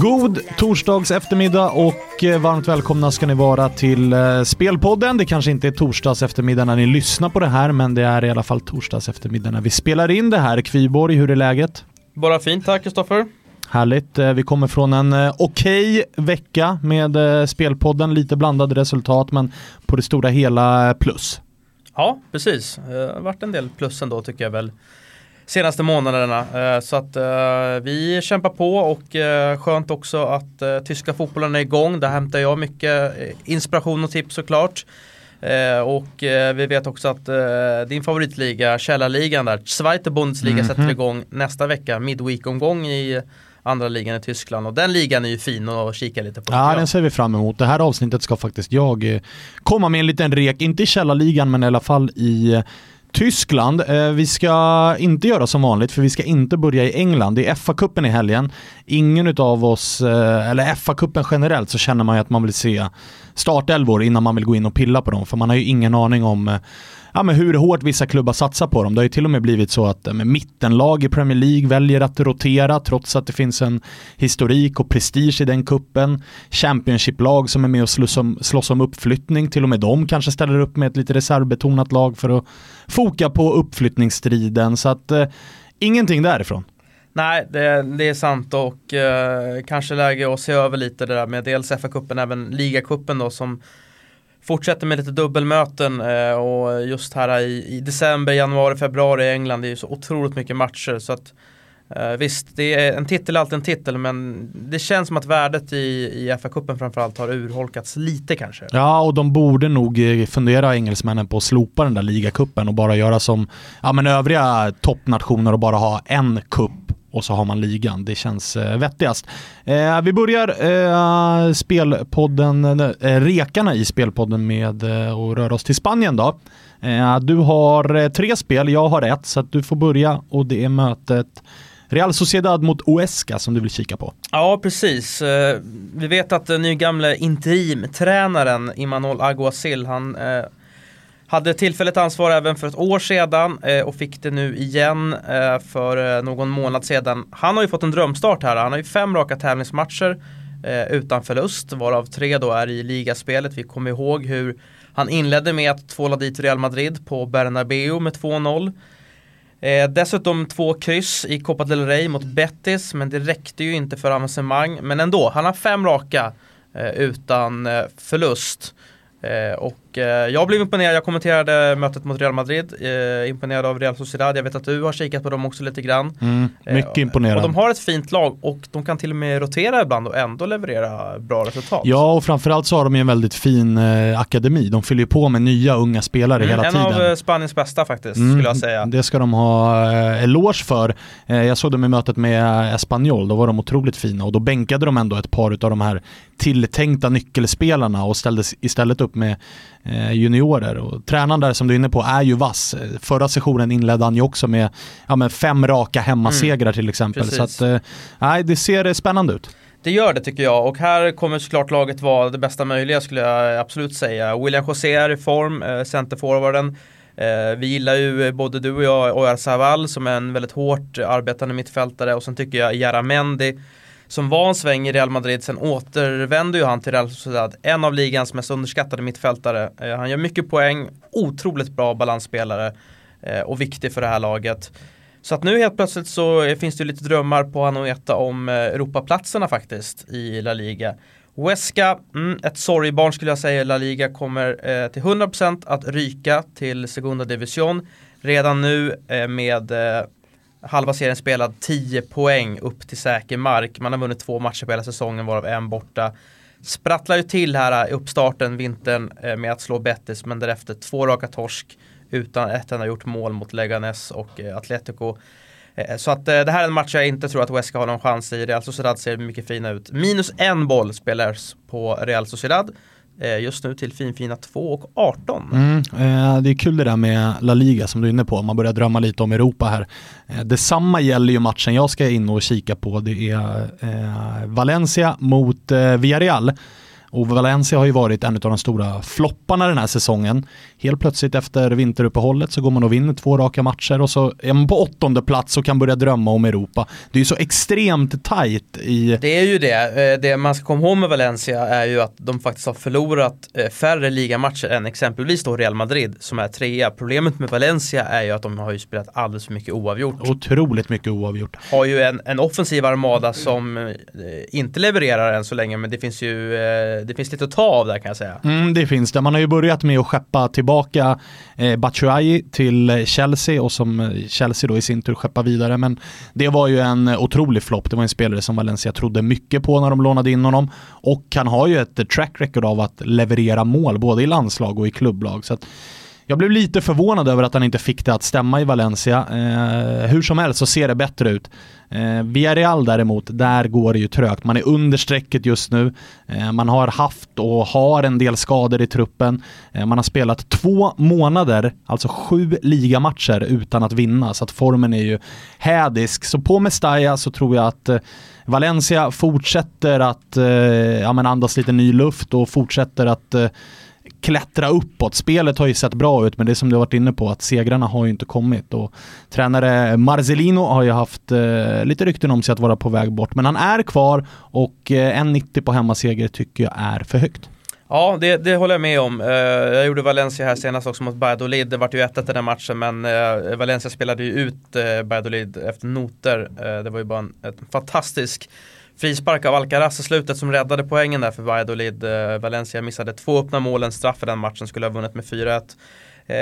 God torsdags eftermiddag och eh, varmt välkomna ska ni vara till eh, Spelpodden. Det kanske inte är torsdags eftermiddag när ni lyssnar på det här, men det är i alla fall torsdags eftermiddag när vi spelar in det här. Kviborg, hur är läget? Bara fint tack Kristoffer. Härligt. Eh, vi kommer från en okej okay vecka med Spelpodden. Lite blandade resultat, men på det stora hela plus. Ja, precis. Det har varit en del plus ändå tycker jag väl senaste månaderna. Eh, så att eh, vi kämpar på och eh, skönt också att tyska fotbollen är igång. Där hämtar jag mycket inspiration och tips såklart. och vi vet också att din favoritliga, Källarligan där, Zweite Bundesliga mm -hmm. sätter igång nästa vecka, midweek-omgång i andra ligan i Tyskland och den ligan är ju fin att kika lite på. Ja, den ser vi fram emot. Det här avsnittet ska faktiskt jag komma med en liten rek, inte i källarligan men i alla fall i Tyskland. Eh, vi ska inte göra som vanligt för vi ska inte börja i England. Det är FA-cupen i helgen. Ingen av oss, eh, eller FA-cupen generellt, så känner man ju att man vill se startelvor innan man vill gå in och pilla på dem. För man har ju ingen aning om eh, ja, men hur hårt vissa klubbar satsar på dem. Det har ju till och med blivit så att eh, med mittenlag i Premier League väljer att rotera trots att det finns en historik och prestige i den kuppen. Championship-lag som är med och slåss om, slåss om uppflyttning, till och med de kanske ställer upp med ett lite reservbetonat lag för att foka på uppflyttningsstriden. Så att eh, ingenting därifrån. Nej, det, det, är sant och eh, kanske läge att se över lite det där med dels FA-cupen, även ligacupen då som fortsätter med lite dubbelmöten eh, och just här i, i, december, januari, februari i England det är ju så otroligt mycket matcher så att eh, visst, det är en titel är alltid en titel men det känns som att värdet i, i FA-cupen framförallt har urholkats lite kanske. Ja, och de borde nog eh, fundera engelsmännen på att slopa den där ligacupen och bara göra som ja, men övriga toppnationer och bara ha en cup och så har man ligan. Det känns eh, vettigast. Eh, vi börjar eh, spelpodden, eh, rekarna i spelpodden med eh, att röra oss till Spanien då. Eh, du har eh, tre spel, jag har ett, så att du får börja och det är mötet Real Sociedad mot Oesca som du vill kika på. Ja, precis. Eh, vi vet att den nygamle interimtränaren Imanol Aguasil, han eh, hade tillfälligt ansvar även för ett år sedan eh, och fick det nu igen eh, för eh, någon månad sedan. Han har ju fått en drömstart här. Han har ju fem raka tävlingsmatcher utan förlust varav tre då är i ligaspelet. Vi kommer ihåg hur han inledde med att tvåla dit Real Madrid på Bernabeu med 2-0. Eh, dessutom två kryss i Copa del Rey mot Betis men det räckte ju inte för avancemang. Men ändå, han har fem raka eh, utan eh, förlust. Eh, och jag blev imponerad, jag kommenterade mötet mot Real Madrid, eh, imponerad av Real Sociedad. Jag vet att du har kikat på dem också lite grann. Mm, mycket imponerad. Och de har ett fint lag och de kan till och med rotera ibland och ändå leverera bra resultat. Ja, och framförallt så har de ju en väldigt fin eh, akademi. De fyller ju på med nya unga spelare mm, hela en tiden. En av Spaniens bästa faktiskt, mm, skulle jag säga. Det ska de ha eh, eloge för. Eh, jag såg dem i mötet med Espanyol, då var de otroligt fina och då bänkade de ändå ett par av de här tilltänkta nyckelspelarna och ställde istället upp med eh, juniorer. Och tränaren där som du är inne på är ju vass. Förra sessionen inledde han ju också med, ja, med fem raka hemmasegrar mm. till exempel. Precis. Så att, eh, det ser spännande ut. Det gör det tycker jag och här kommer såklart laget vara det bästa möjliga skulle jag absolut säga. William José är i form, eh, centerforwarden. Eh, vi gillar ju både du och jag Oyar Saval som är en väldigt hårt arbetande mittfältare och sen tycker jag Jaramendi som var en sväng i Real Madrid, sen återvände ju han till Real Sociedad. En av ligans mest underskattade mittfältare. Eh, han gör mycket poäng, otroligt bra balansspelare eh, och viktig för det här laget. Så att nu helt plötsligt så finns det lite drömmar på Anoeta om eh, Europaplatserna faktiskt i La Liga. Huesca, mm, ett sorgbarn skulle jag säga, La Liga kommer eh, till 100% att ryka till Segunda Division. Redan nu eh, med eh, halva serien spelad 10 poäng upp till säker mark. Man har vunnit två matcher på hela säsongen varav en borta. Sprattlar ju till här i uppstarten vintern eh, med att slå Betis men därefter två raka torsk utan ett enda gjort mål mot Leganes och eh, Atletico. Eh, så att det här är en match jag inte tror att West ska ha någon chans i. Real Sociedad ser mycket fina ut. Minus en boll spelas på Real Sociedad. Eh, just nu till finfina 2 och 18. Mm, eh, det är kul det där med La Liga som du är inne på, man börjar drömma lite om Europa här. Eh, detsamma gäller ju matchen jag ska in och kika på, det är eh, Valencia mot eh, Villarreal. Och Valencia har ju varit en av de stora flopparna den här säsongen. Helt plötsligt efter vinteruppehållet så går man och vinner två raka matcher och så är man på åttonde plats och kan börja drömma om Europa. Det är ju så extremt tajt i... Det är ju det. Eh, det man ska komma ihåg med Valencia är ju att de faktiskt har förlorat eh, färre ligamatcher än exempelvis då Real Madrid som är trea. Problemet med Valencia är ju att de har ju spelat alldeles för mycket oavgjort. Otroligt mycket oavgjort. Har ju en, en offensiv armada som eh, inte levererar än så länge men det finns ju det finns lite att ta av där kan jag säga. Mm, det finns det. Man har ju börjat med att skeppa tillbaka eh, Batshuayi till Chelsea och som eh, Chelsea då i sin tur skeppar vidare. Men det var ju en otrolig flopp. Det var en spelare som Valencia trodde mycket på när de lånade in honom. Och han har ju ett track record av att leverera mål både i landslag och i klubblag. Så att jag blev lite förvånad över att han inte fick det att stämma i Valencia. Eh, hur som helst så ser det bättre ut. Eh, Villarreal däremot, där går det ju trögt. Man är under strecket just nu. Eh, man har haft och har en del skador i truppen. Eh, man har spelat två månader, alltså sju ligamatcher utan att vinna, så att formen är ju hädisk. Så på Mestalla så tror jag att eh, Valencia fortsätter att eh, ja, men andas lite ny luft och fortsätter att eh, klättra uppåt. Spelet har ju sett bra ut, men det är som du har varit inne på, att segrarna har ju inte kommit. Och tränare Marcelino har ju haft eh, lite rykten om sig att vara på väg bort, men han är kvar och eh, 1,90 på hemmaseger tycker jag är för högt. Ja, det, det håller jag med om. Uh, jag gjorde Valencia här senast också mot Valladolid. Det vart ju 1 den här matchen, men uh, Valencia spelade ju ut uh, Valladolid efter noter. det var ju bara en, en fantastisk frispark av Alcaraz i slutet som räddade poängen där för Valladolid. Eh, Valencia missade två öppna mål, en straff för den matchen, skulle ha vunnit med 4-1. Eh,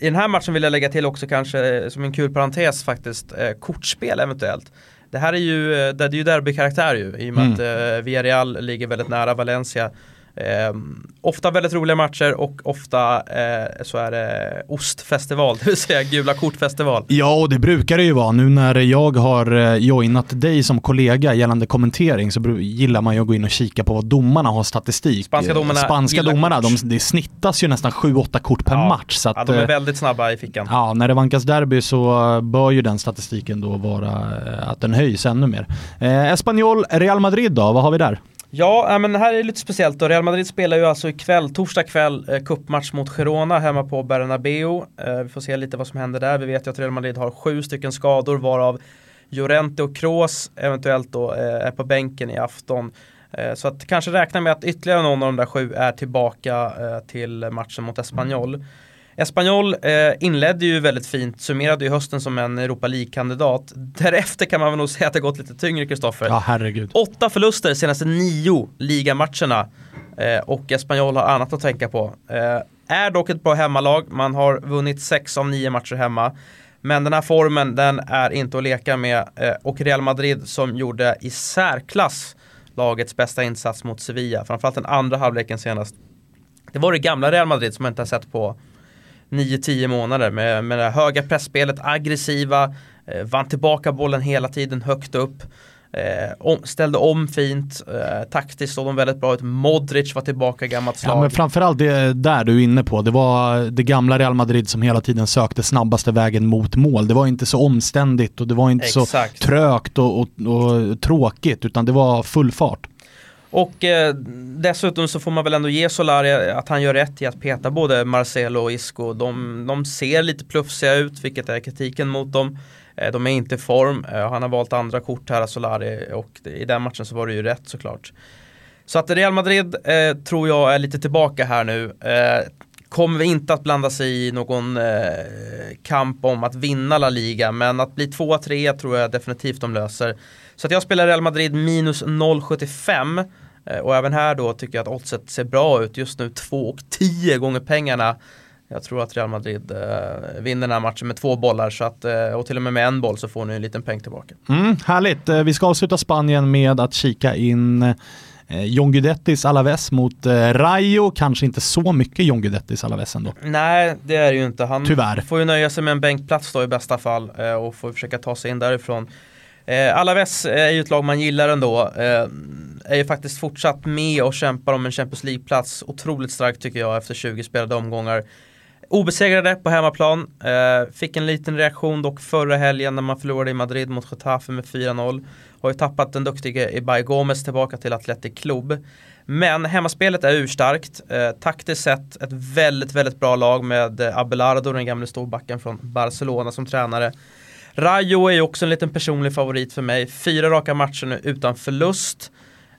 I den här matchen vill jag lägga till också kanske eh, som en kul parentes faktiskt, kortspel eventuellt. Det här är ju, det är ju derbykaraktär ju, i och med mm. att Villarreal ligger väldigt nära Valencia. Eh, ofta väldigt roliga matcher och ofta eh, så är det ostfestival, det vill säga gula kortfestival. Ja, och det brukar det ju vara. Nu när jag har eh, joinat dig som kollega gällande kommentering så gillar man ju att gå in och kika på vad domarna har statistik. Spanska domarna, Spanska domarna de, det snittas ju nästan 7-8 kort per ja. match. Så att, ja, de är eh, väldigt snabba i fickan. Ja, när det vankas derby så bör ju den statistiken då vara eh, att den höjs ännu mer. Eh, Espanyol, Real Madrid då, vad har vi där? Ja, äh, men det här är lite speciellt då. Real Madrid spelar ju alltså ikväll, torsdag kväll, eh, kuppmatch mot Girona hemma på Bernabeu. Eh, vi får se lite vad som händer där. Vi vet ju att Real Madrid har sju stycken skador varav Llorente och Kroos eventuellt då eh, är på bänken i afton. Eh, så att kanske räkna med att ytterligare någon av de där sju är tillbaka eh, till matchen mot Espanyol. Espanyol eh, inledde ju väldigt fint, summerade ju hösten som en Europa League-kandidat. Därefter kan man väl nog säga att det gått lite tyngre, Kristoffer. Ja, herregud. Åtta förluster senaste nio ligamatcherna. Eh, och Espanyol har annat att tänka på. Eh, är dock ett bra hemmalag, man har vunnit sex av nio matcher hemma. Men den här formen, den är inte att leka med. Och Real Madrid som gjorde i särklass lagets bästa insats mot Sevilla, framförallt den andra halvleken senast. Det var det gamla Real Madrid som man inte har sett på 9-10 månader med, med det höga pressspelet, aggressiva, eh, vann tillbaka bollen hela tiden högt upp. Eh, om, ställde om fint, eh, taktiskt såg de väldigt bra ut. Modric var tillbaka gammalt slag. Ja, men framförallt det där du är inne på. Det var det gamla Real Madrid som hela tiden sökte snabbaste vägen mot mål. Det var inte så omständigt och det var inte Exakt. så trögt och, och, och tråkigt utan det var full fart. Och eh, dessutom så får man väl ändå ge Solari att han gör rätt i att peta både Marcelo och Isco. De, de ser lite plufsiga ut, vilket är kritiken mot dem. Eh, de är inte i form. Eh, han har valt andra kort här, Solari, och i den matchen så var det ju rätt såklart. Så att Real Madrid eh, tror jag är lite tillbaka här nu. Eh, kommer vi inte att blanda sig i någon eh, kamp om att vinna La Liga, men att bli 2-3 tror jag definitivt de löser. Så att jag spelar Real Madrid minus 0,75 och även här då tycker jag att oddset ser bra ut. Just nu 2 och 10 gånger pengarna. Jag tror att Real Madrid eh, vinner den här matchen med två bollar så att, eh, och till och med med en boll så får ni en liten peng tillbaka. Mm, härligt, eh, vi ska avsluta Spanien med att kika in eh, John Guidettis Alaves mot eh, Rayo, kanske inte så mycket John Guidettis Alaves ändå. Nej, det är det ju inte. Han Tyvärr. får ju nöja sig med en bänkplats då i bästa fall eh, och får försöka ta sig in därifrån. Eh, Alaves eh, är ju ett lag man gillar ändå. Eh, är ju faktiskt fortsatt med och kämpar om en Champions League-plats. Otroligt starkt tycker jag efter 20 spelade omgångar. Obesegrade på hemmaplan. Eh, fick en liten reaktion dock förra helgen när man förlorade i Madrid mot Getafe med 4-0. Har ju tappat den duktige Ibai Gomez tillbaka till Athletic Club. Men hemmaspelet är urstarkt. Eh, taktiskt sett ett väldigt, väldigt bra lag med Abelardo, den gamle storbacken från Barcelona som tränare. Rayo är ju också en liten personlig favorit för mig. Fyra raka matcher nu utan förlust.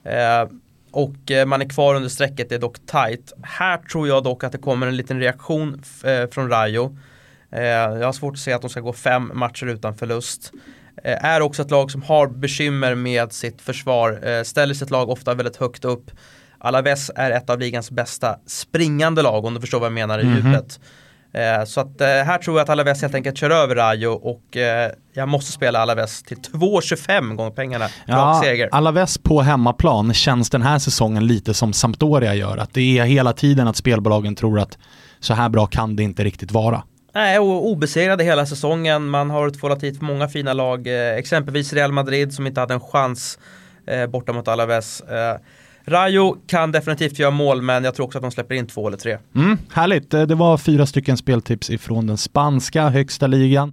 Eh, och eh, man är kvar under strecket, det är dock tight. Här tror jag dock att det kommer en liten reaktion eh, från Rayo. Eh, jag har svårt att se att de ska gå fem matcher utan förlust. Är också ett lag som har bekymmer med sitt försvar, ställer sitt lag ofta väldigt högt upp. Alaves är ett av ligans bästa springande lag om du förstår vad jag menar i mm -hmm. djupet. Eh, så att eh, här tror jag att Alaves helt enkelt kör över Rayo och eh, jag måste spela Alaves till 2,25 gånger pengarna. Ja, seger. Alaves på hemmaplan känns den här säsongen lite som Sampdoria gör. Att det är hela tiden att spelbolagen tror att så här bra kan det inte riktigt vara. Nej, och obesegrade hela säsongen. Man har tvålat hit många fina lag. exempelvis Real Madrid som inte hade en chans borta mot Alaves. Rayo kan definitivt göra mål men jag tror också att de släpper in två eller tre. Mm, härligt, det var fyra stycken speltips ifrån den spanska högsta ligan.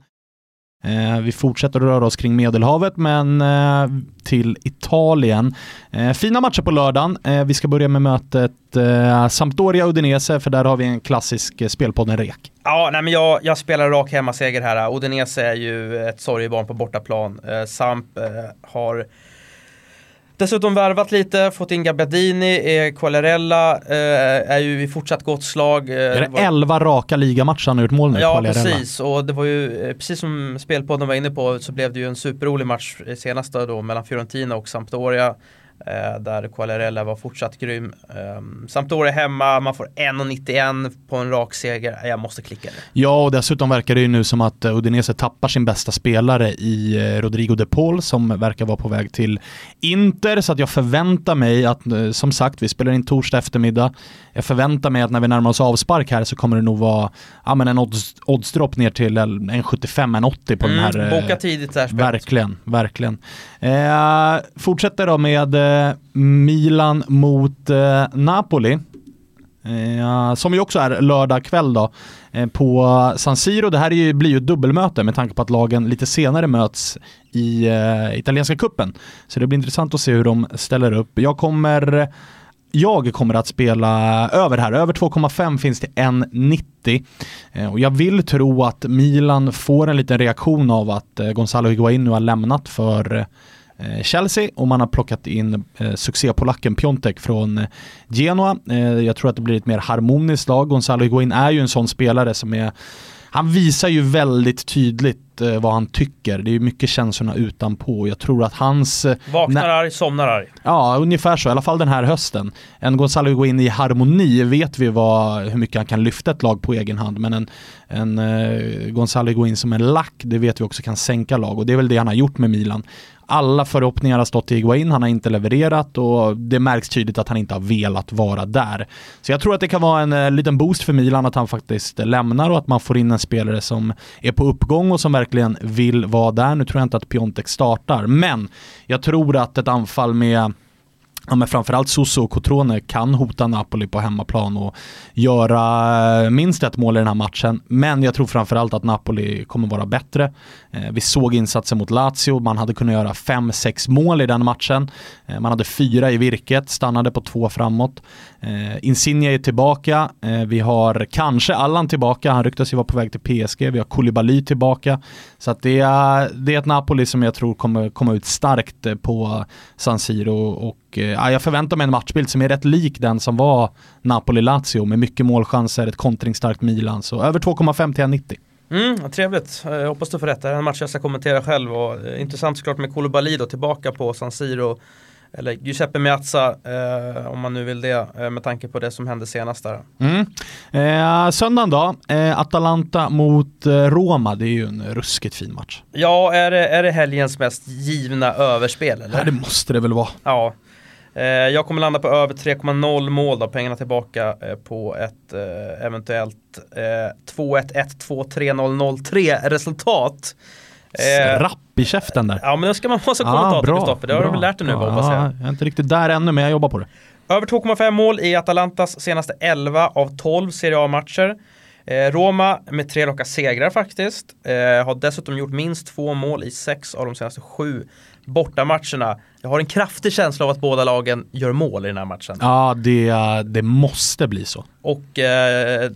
Eh, vi fortsätter att röra oss kring Medelhavet men eh, till Italien. Eh, fina matcher på lördagen. Eh, vi ska börja med mötet eh, Sampdoria-Udinese för där har vi en klassisk eh, spelpodden REK. Ja, nej, men jag, jag spelar rak hemmaseger här. Udinese är ju ett sorgebarn på bortaplan. Samp har Dessutom värvat lite, fått in Gabbiadini, eh, Quagliarella eh, är ju i fortsatt gott slag. Eh, är det, det 11 raka ligamatcher han har gjort mål nu? Ja, precis. Och det var ju, eh, precis som Spelpodden var inne på, så blev det ju en superrolig match senaste då mellan Fiorentina och Sampdoria. Eh, där Quagliarella var fortsatt grym. Um, Sampdoria hemma, man får 1,91 på en rak seger. Jag måste klicka det. Ja, och dessutom verkar det ju nu som att uh, Udinese tappar sin bästa spelare i uh, Rodrigo de Paul som verkar vara på väg till Inter. Så att jag förväntar mig att, som sagt, vi spelar in torsdag eftermiddag. Jag förväntar mig att när vi närmar oss avspark här så kommer det nog vara ja, men en odds, oddsdropp ner till 1,75-1,80 på mm, den här. Boka tidigt där Verkligen, verkligen. Eh, fortsätter då med eh, Milan mot eh, Napoli. Eh, som ju också är lördag kväll då eh, på San Siro. Det här är ju, blir ju ett dubbelmöte med tanke på att lagen lite senare möts i eh, italienska kuppen. Så det blir intressant att se hur de ställer upp. Jag kommer jag kommer att spela över här. Över 2,5 finns det 1,90. Eh, och jag vill tro att Milan får en liten reaktion av att eh, Gonzalo Higuaín nu har lämnat för eh, Eh, Chelsea och man har plockat in eh, succépolacken Piontek från eh, Genoa. Jag tror att det blir ett mer harmoniskt lag. Gonzalo Higuain är ju en sån spelare som är han visar ju väldigt tydligt eh, vad han tycker. Det är mycket känslorna utanpå. Jag tror att hans... Eh, Vaknar arg, somnar arg. Ja, ungefär så. I alla fall den här hösten. En Gonzalo går in i harmoni vet vi vad, hur mycket han kan lyfta ett lag på egen hand. Men en, en eh, Gonzalo går in som en lack, det vet vi också kan sänka lag. Och det är väl det han har gjort med Milan alla förhoppningar har stått till Iguain, han har inte levererat och det märks tydligt att han inte har velat vara där. Så jag tror att det kan vara en eh, liten boost för Milan att han faktiskt lämnar och att man får in en spelare som är på uppgång och som verkligen vill vara där. Nu tror jag inte att Piontek startar, men jag tror att ett anfall med Ja, men framförallt Soso och Cotrone kan hota Napoli på hemmaplan och göra eh, minst ett mål i den här matchen. Men jag tror framförallt att Napoli kommer vara bättre. Eh, vi såg insatsen mot Lazio, man hade kunnat göra 5-6 mål i den matchen. Eh, man hade fyra i virket, stannade på två framåt. Insigne är tillbaka, vi har kanske Allan tillbaka, han ryktas ju vara på väg till PSG, vi har Koulibaly tillbaka. Så att det, är, det är ett Napoli som jag tror kommer komma ut starkt på San Siro och ja, jag förväntar mig en matchbild som är rätt lik den som var Napoli-Lazio med mycket målchanser, ett kontringsstarkt Milan. Så över 2,5 till 1,90. Mm, trevligt, jag hoppas du får rätt. Det är en match jag ska kommentera själv och eh, intressant såklart med Koulibaly då tillbaka på San Siro. Eller Giuseppe Meazza eh, om man nu vill det eh, med tanke på det som hände senast där. Mm. Eh, söndagen då, eh, Atalanta mot eh, Roma, det är ju en ruskigt fin match. Ja, är det, är det helgens mest givna överspel eller? Ja, det måste det väl vara. Ja, Eh, jag kommer landa på över 3,0 mål då, pengarna tillbaka eh, på ett eh, eventuellt 2-1-1-2-3-0-0-3 resultat. Rapp i käften där. Ja men det ska man vara som kommentator Kristoffer, det har du väl lärt dig nu hoppas jag. Jag är inte riktigt där ännu men jag jobbar på det. Över 2,5 mål i Atalantas senaste 11 av 12 Serie A-matcher. Eh, Roma med tre raka segrar faktiskt. Eh, har dessutom gjort minst två mål i sex av de senaste sju bortamatcherna. Jag har en kraftig känsla av att båda lagen gör mål i den här matchen. Ja, det, det måste bli så. Och eh,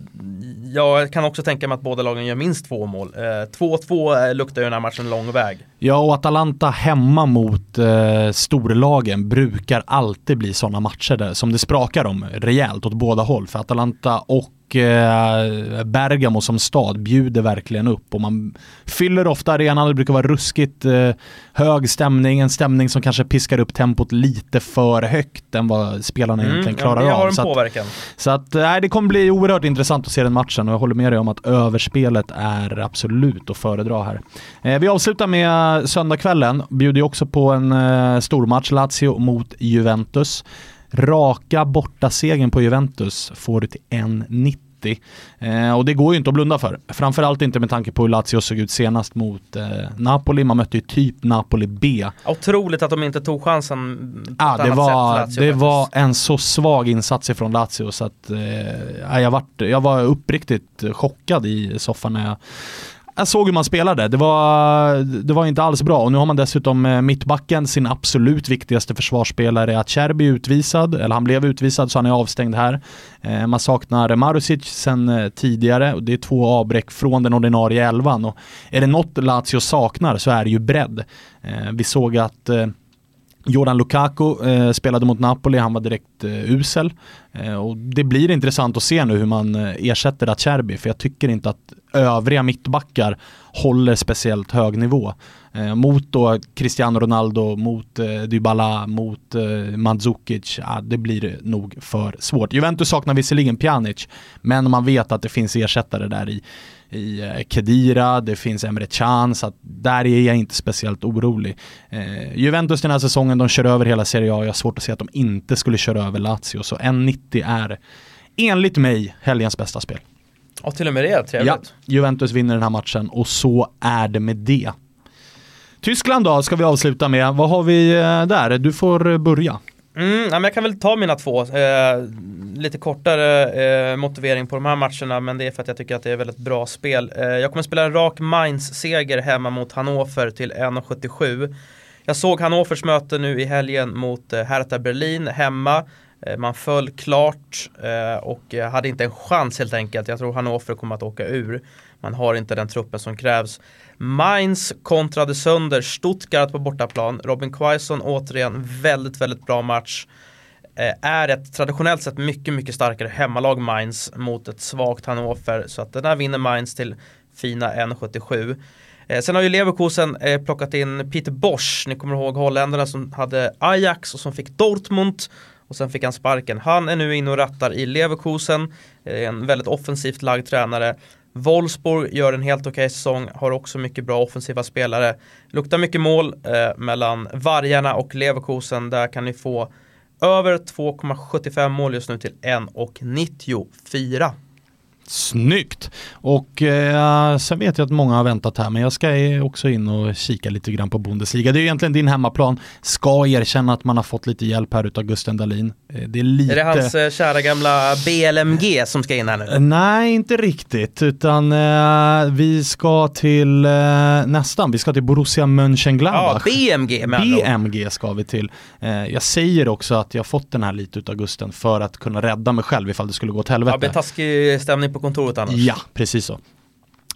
jag kan också tänka mig att båda lagen gör minst två mål. 2-2 eh, luktar ju den här matchen lång väg. Ja, och Atalanta hemma mot eh, storlagen brukar alltid bli sådana matcher där, som det sprakar om rejält åt båda håll. För Atalanta och och eh, Bergamo som stad bjuder verkligen upp och man fyller ofta arenan, det brukar vara ruskigt eh, hög stämning, en stämning som kanske piskar upp tempot lite för högt än vad spelarna mm, egentligen klarar ja, av. Så att, så att nej, det kommer bli oerhört intressant att se den matchen och jag håller med dig om att överspelet är absolut att föredra här. Eh, vi avslutar med söndagskvällen, bjuder ju också på en eh, stormatch, Lazio mot Juventus. Raka bortasegern på Juventus får du till 1,90. Eh, och det går ju inte att blunda för. Framförallt inte med tanke på hur Lazio såg ut senast mot eh, Napoli. Man mötte ju typ Napoli B. Otroligt att de inte tog chansen på ah, ett det var, sätt. det var en så svag insats ifrån Lazio så att eh, jag, vart, jag var uppriktigt chockad i soffan när jag jag såg hur man spelade. Det var, det var inte alls bra och nu har man dessutom eh, mittbacken, sin absolut viktigaste försvarsspelare Acerbi utvisad, eller han blev utvisad så han är avstängd här. Eh, man saknar Marusic sen eh, tidigare och det är två avbräck från den ordinarie elvan och är det något Lazio saknar så är det ju bredd. Vi såg att Jordan Lukaku eh, spelade mot Napoli, han var direkt eh, usel. Eh, och det blir intressant att se nu hur man eh, ersätter Acerbi, för jag tycker inte att övriga mittbackar håller speciellt hög nivå. Eh, mot då Cristiano Ronaldo, mot eh, Dybala, mot eh, Mandzukic, ja, det blir nog för svårt. Juventus saknar visserligen Pjanic, men man vet att det finns ersättare där i i eh, Kedira, det finns Emre Can, så att där är jag inte speciellt orolig. Eh, Juventus den här säsongen, de kör över hela Serie A, jag har svårt att se att de inte skulle köra över Lazio, så 1,90 är enligt mig helgens bästa spel. Ja, till och med det, trevligt. Ja, Juventus vinner den här matchen och så är det med det. Tyskland då, ska vi avsluta med. Vad har vi eh, där? Du får börja. Mm, men jag kan väl ta mina två. Eh, lite kortare eh, motivering på de här matcherna men det är för att jag tycker att det är väldigt bra spel. Eh, jag kommer spela en rak Mainz-seger hemma mot Hannover till 1,77. Jag såg Hannovers möte nu i helgen mot eh, Hertha Berlin hemma. Eh, man föll klart eh, och eh, hade inte en chans helt enkelt. Jag tror Hannover kommer att åka ur. Man har inte den truppen som krävs. Mainz kontrade sönder Stuttgart på bortaplan. Robin Quaison återigen väldigt, väldigt bra match. Är ett traditionellt sett mycket, mycket starkare hemmalag Mainz mot ett svagt Hannover. Så att den här vinner Mainz till fina 1,77. Sen har ju Leverkusen plockat in Peter Bosch, ni kommer ihåg holländarna som hade Ajax och som fick Dortmund och sen fick han sparken. Han är nu inne och rattar i Leverkusen, eh, en väldigt offensivt lagd tränare. Wolfsburg gör en helt okej okay säsong, har också mycket bra offensiva spelare. Luktar mycket mål eh, mellan Vargarna och Leverkusen. Där kan ni få över 2,75 mål just nu till 1,94. Snyggt! Och eh, sen vet jag att många har väntat här men jag ska också in och kika lite grann på Bundesliga. Det är egentligen din hemmaplan. Ska erkänna att man har fått lite hjälp här utav Gusten Dahlin. Eh, det är, lite... är det hans eh, kära gamla BLMG som ska in här nu? Eh, nej, inte riktigt utan eh, vi ska till eh, nästan, vi ska till Borussia Mönchengladbach. Ja, BMG med BMG ska vi till. jag säger också att jag fått den här lite utav Gusten för att kunna rädda mig själv ifall det skulle gå åt helvete. Ja, det blir taskig stämning på kontoret annars. Ja, precis så.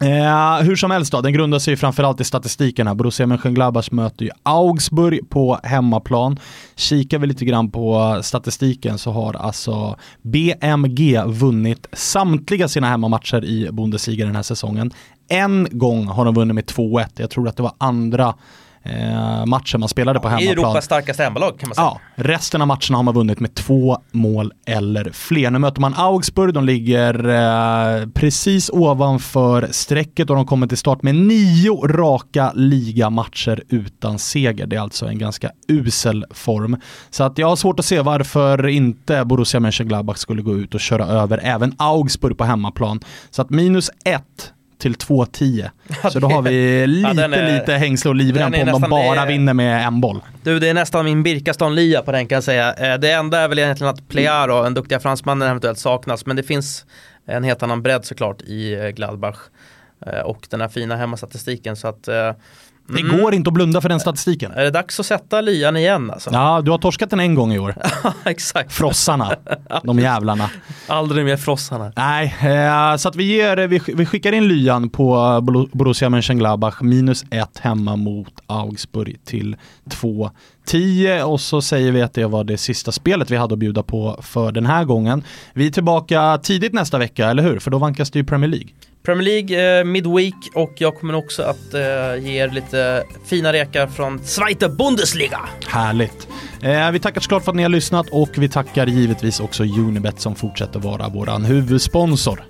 Eh, hur som helst då, den grundar sig ju framförallt i statistiken här. Borussia Mönchengladbach möter ju Augsburg på hemmaplan. Kikar vi lite grann på statistiken så har alltså BMG vunnit samtliga sina hemmamatcher i Bundesliga den här säsongen. En gång har de vunnit med 2-1, jag tror att det var andra eh, matchen man spelade ja, på hemmaplan. Europas starkaste hemmalag kan man säga. Ja, resten av matcherna har man vunnit med två mål eller fler. Nu möter man Augsburg, de ligger eh, precis ovanför strecket och de kommer till start med nio raka ligamatcher utan seger. Det är alltså en ganska usel form. Så att jag har svårt att se varför inte Borussia Mönchengladbach skulle gå ut och köra över även Augsburg på hemmaplan. Så att minus ett till 2,10. Så då har vi lite, den är- lite hängsle och livrem på om de bara är- vinner med en boll. Du, det är nästan min Birkaston-lia på den kan jag säga. Eh, Det enda är väl egentligen att Plearo, den duktiga fransmannen, eventuellt saknas. Men det finns en helt annan bredd såklart i eh, Gladbach. Eh, Och den här fina hemmastatistiken. Så att, Det mm. går inte att blunda för den statistiken. Är det dags att sätta lian igen alltså? Ja, du har torskat den en gång i år. Exakt. Frossarna, de jävlarna. Aldrig mer frossarna. Nej, eh, så att vi, ger, vi, vi skickar in lyan på Borussia Mönchengladbach minus ett hemma mot Augsburg till 2-10 och så säger vi att det var det sista spelet vi hade att bjuda på för den här gången. Vi är tillbaka tidigt nästa vecka, eller hur? För då vankas det ju Premier League. Premier League eh, midweek och jag kommer också att eh, ge er lite fina rekar från Zweite Bundesliga. Härligt. Eh, vi tackar såklart för att ni har lyssnat och vi tackar givetvis också Unibet som fortsätter vara våran huvudsponsor.